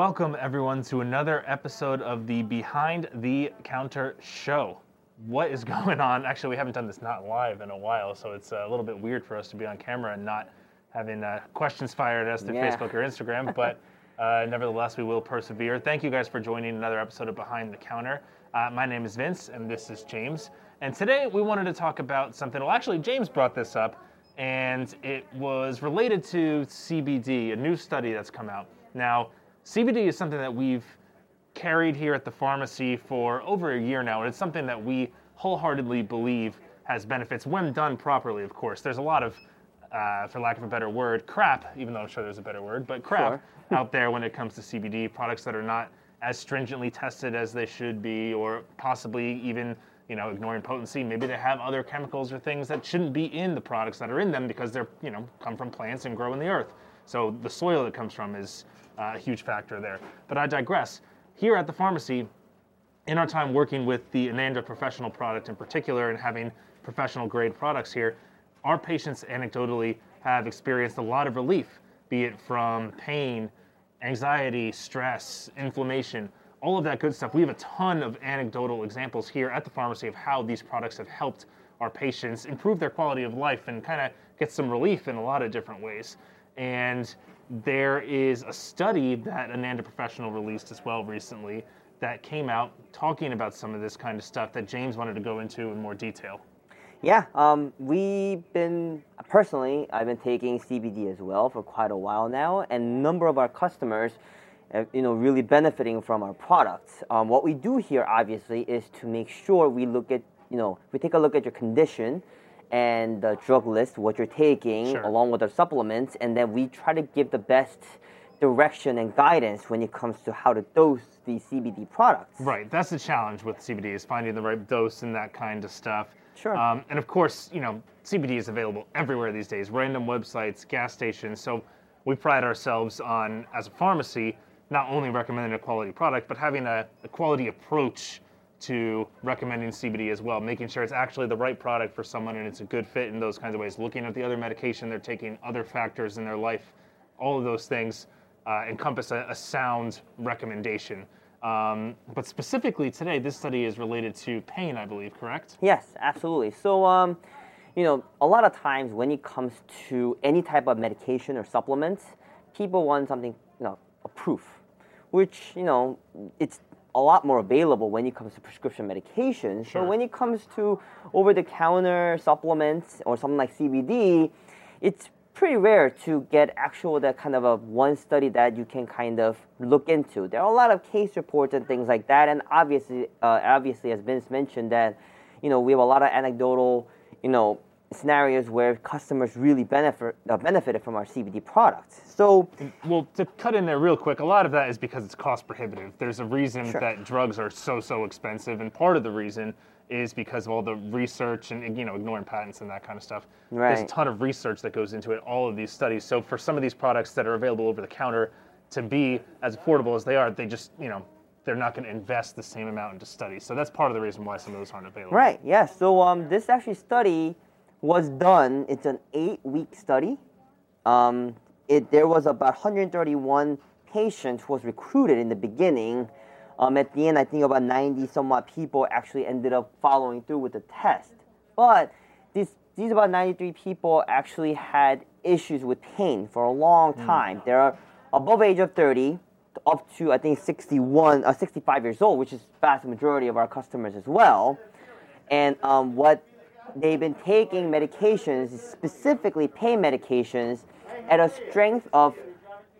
Welcome, everyone, to another episode of the Behind the Counter Show. What is going on? Actually, we haven't done this not live in a while, so it's a little bit weird for us to be on camera and not having uh, questions fired as to Yeah. Facebook or Instagram, but uh, nevertheless, we will persevere. Thank you guys for joining another episode of Behind the Counter. Uh, my name is Vince, and this is James. And today we wanted to talk about something. Well, actually, James brought this up, and it was related to CBD, a new study that's come out. Now, CBD is something that we've carried here at the pharmacy for over a year now, and it's something that we wholeheartedly believe has benefits when done properly, of course. There's a lot of, uh, for lack of a better word, crap, even though I'm sure there's a better word, but crap out there when it comes to CBD products that are not as stringently tested as they should be, or possibly even you know ignoring potency. Maybe they have other chemicals or things that shouldn't be in the products that are in them because they're you know come from plants and grow in the earth. So the soil it comes from is uh, a huge factor there. But I digress. Here at the pharmacy, in our time working with the Ananda professional product in particular and having professional grade products here, our patients anecdotally have experienced a lot of relief, be it from pain, anxiety, stress, inflammation, all of that good stuff. We have a ton of anecdotal examples here at the pharmacy of how these products have helped our patients improve their quality of life and kind of get some relief in a lot of different ways. And there is a study that Ananda Professional released as well recently that came out talking about some of this kind of stuff that James wanted to go into in more detail. Yeah, um, we've been personally, I've been taking CBD as well for quite a while now, and a number of our customers, uh, you know, really benefiting from our products. Um, what we do here, obviously, is to make sure we look at, you know, we take a look at your condition and the drug list, what you're taking, Sure. along with our supplements, and then we try to give the best direction and guidance when it comes to how to dose these CBD products. Right, that's the challenge with CBD is finding the right dose and that kind of stuff. Sure. Um, and of course, you know, CBD is available everywhere these days, random websites, gas stations. So we pride ourselves on, as a pharmacy, not only recommending a quality product, but having a, a quality approach to recommending CBD as well, making sure it's actually the right product for someone and it's a good fit in those kinds of ways. Looking at the other medication they're taking, other factors in their life, all of those things uh, encompass a, a sound recommendation. Um, but specifically today, this study is related to pain, I believe, correct? Yes, absolutely. So, um, you know, a lot of times when it comes to any type of medication or supplements, people want something, you know, a proof, which, you know, it's a lot more available when it comes to prescription medications. Sure. So when it comes to over-the-counter supplements or something like CBD, it's pretty rare to get actual that kind of a one study that you can kind of look into. There are a lot of case reports and things like that, and obviously, uh, obviously, as Vince mentioned, that you know we have a lot of anecdotal, you know, scenarios where customers really benefit uh, benefited from our CBD products. So Well, to cut in there real quick, a lot of that is because it's cost prohibitive. There's a reason Sure. that drugs are so so expensive, and part of the reason is because of all the research and you know ignoring patents and that kind of stuff. Right. There's a ton of research that goes into it. All of these studies. So for some of these products that are available over the counter to be as affordable as they are, they just you know they're not going to invest the same amount into studies. So that's part of the reason why some of those aren't available. Right. Yeah. So um, this actually study was done. It's an eight-week study. Um, it there was about 131 patients who was recruited in the beginning. Um, at the end, I think about 90 somewhat people actually ended up following through with the test. But these these about 93 people actually had issues with pain for a long time. They're above age of 30 up to I think 61, uh, 65 years old, which is vast majority of our customers as well. And um, what they've been taking medications, specifically pain medications, at a strength of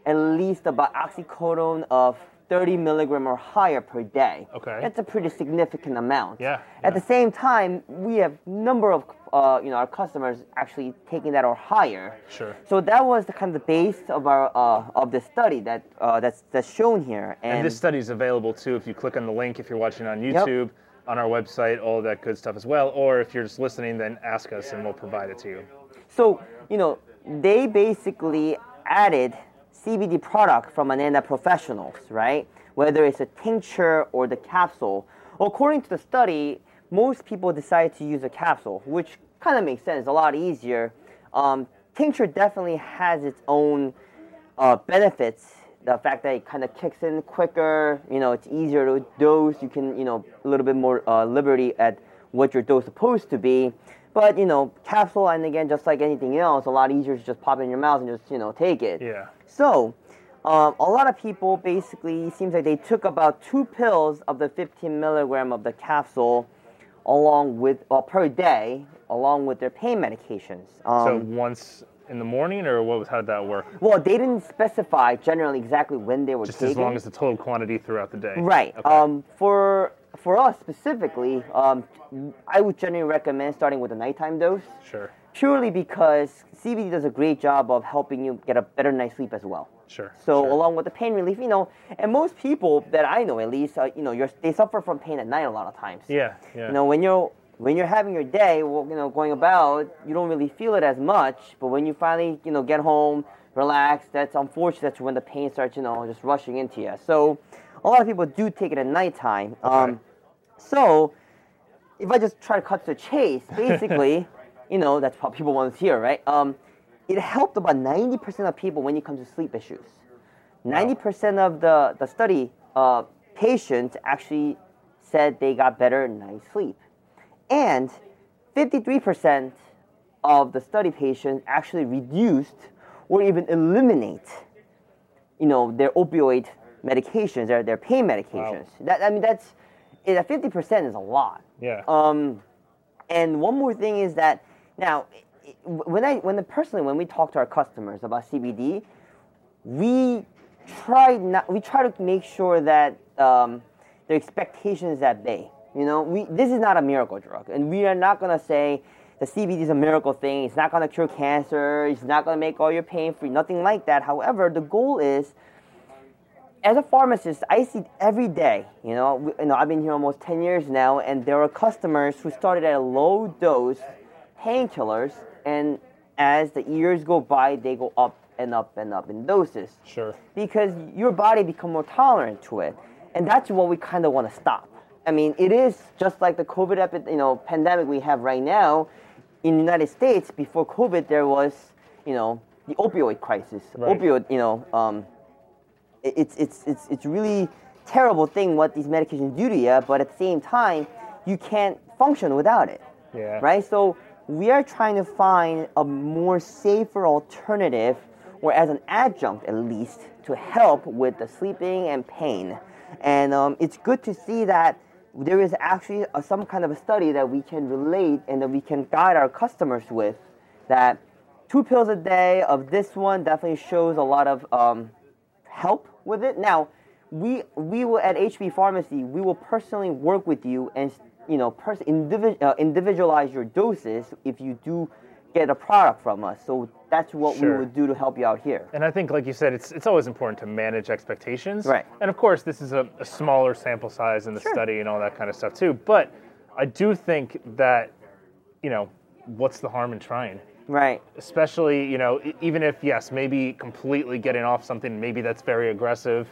at least about oxycodone of 30 milligram or higher per day. Okay. That's a pretty significant amount. Yeah, At yeah. the same time, we have number of uh, you know our customers actually taking that or higher. Sure. So that was the kind of the base of our uh, of the study that uh, that's that's shown here. And this study is available too if you click on the link if you're watching on YouTube, on our website, all that good stuff as well. Or if you're just listening, then ask us and we'll provide it to you. So, you know, they basically added CBD product from Ananda professionals, right? Whether it's a tincture or the capsule. According to the study, most people decide to use a capsule, which kind of makes sense, a lot easier. Um, tincture definitely has its own uh, benefits the fact that it kind of kicks in quicker. You know, it's easier to dose. You can, you know, a little bit more uh, liberty at what your dose is supposed to be. But you know, capsule, and again, just like anything else, a lot easier to just pop it in your mouth and just you know take it. Yeah. So, um, a lot of people basically it seems like they took about two pills of the 15 milligram of the capsule, along with well, per day, along with their pain medications. So Um, once in the morning, or what was how did that work? well, they didn't specify generally exactly when they were Just taken. as long as the total quantity throughout the day. Right. Okay. Um, for for us specifically, um, I would generally recommend starting with a nighttime dose, sure. purely because CBD does a great job of helping you get a better night's sleep as well. Sure. So sure. along with the pain relief, you know, and most people that I know at least, uh, you know, you're, they suffer from pain at night a lot of times. Yeah. Yeah. You know, when you're when you're having your day, well, you know, going about, you don't really feel it as much. But when you finally, you know, get home, relax, that's unfortunate. That's when the pain starts, you know, just rushing into you. So, a lot of people do take it at nighttime. Um, so, if I just try to cut to the chase, basically, you know, that's what people want to hear, right? Um, it helped about 90% of people when it comes to sleep issues. 90% of the, the study uh, patients actually said they got better night's sleep. And 53% of the study patients actually reduced or even eliminate, you know, their opioid medications, their, their pain medications. That, I mean, that's, it, 50% is a lot. yeah. Um, and one more thing is that now, when I when the, personally when we talk to our customers about CBD, we try not we try to make sure that um, their expectations at bay. You know, we this is not a miracle drug, and we are not gonna say the CBD is a miracle thing. It's not gonna cure cancer. It's not gonna make all your pain free. Nothing like that. However, the goal is as a pharmacist, I see every day. You know, we, you know, I've been here almost ten years now, and there are customers who started at a low dose painkillers, and as the years go by, they go up and up and up in doses Sure. because your body become more tolerant to it, and that's what we kind of want to stop. I mean, it is just like the COVID epi- you know pandemic we have right now in the United States. Before COVID, there was you know the opioid crisis, Right. opioid you know. Um, it- it's it's it's it's really terrible thing what these medications do to you, but at the same time, you can't function without it Yeah. right? So we are trying to find a more safer alternative, or as an adjunct at least, to help with the sleeping and pain. And um, it's good to see that there is actually a, some kind of a study that we can relate and that we can guide our customers with. That two pills a day of this one definitely shows a lot of um, help with it. Now, we we will at HB Pharmacy we will personally work with you and you know pers- individ- uh, individualize your doses if you do get a product from us. So that's what Sure. we would do to help you out here. And I think, like you said, it's it's always important to manage expectations. Right. And of course, this is a, a smaller sample size in the Sure. study and all that kind of stuff too. But I do think that, you know, what's the harm in trying? Right. Especially, you know, even if yes, maybe completely getting off something, maybe that's very aggressive.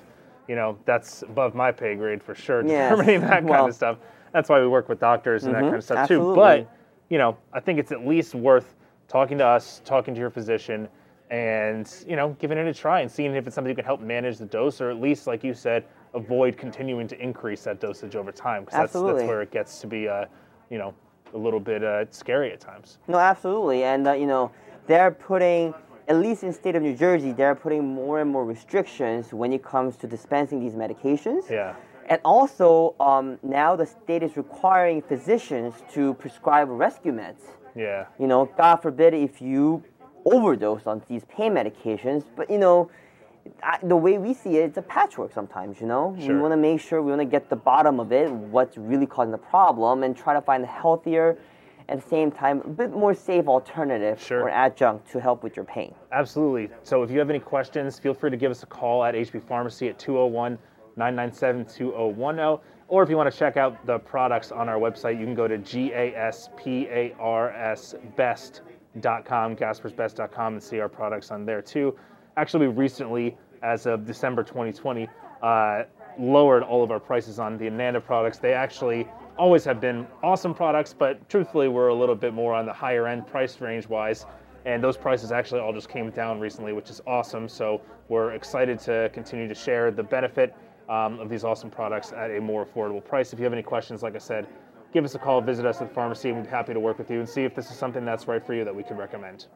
You know, that's above my pay grade for sure. Yes. Determining that kind of stuff. That's why we work with doctors and that mm-hmm. kind of stuff absolutely. too. But you know, I think it's at least worth talking to us, talking to your physician, and you know, giving it a try and seeing if it's something you can help manage the dose, or at least, like you said, avoid continuing to increase that dosage over time. Because that's, that's where it gets to be, uh, you know, a little bit uh, scary at times. No, absolutely. And, uh, you know, they're putting, at least in state of New Jersey, they're putting more and more restrictions when it comes to dispensing these medications. Yeah. And also, um, now the state is requiring physicians to prescribe rescue meds. Yeah. You know, God forbid if you overdose on these pain medications, but you know, I, the way we see it, it's a patchwork sometimes, you know? Sure. We want to make sure we want to get the bottom of it, what's really causing the problem, and try to find a healthier, at the same time, a bit more safe alternative Sure. or adjunct to help with your pain. Absolutely. So if you have any questions, feel free to give us a call at HB Pharmacy at 201 997 2010. Or if you want to check out the products on our website, you can go to gasparsbest.com, gasparsbest.com, and see our products on there too. Actually, we recently, as of December 2020, uh, lowered all of our prices on the Ananda products. They actually always have been awesome products, but truthfully, we're a little bit more on the higher end price range wise. And those prices actually all just came down recently, which is awesome. So we're excited to continue to share the benefit um, of these awesome products at a more affordable price. If you have any questions, like I said, give us a call, visit us at the pharmacy, and we'd be happy to work with you and see if this is something that's right for you that we can recommend.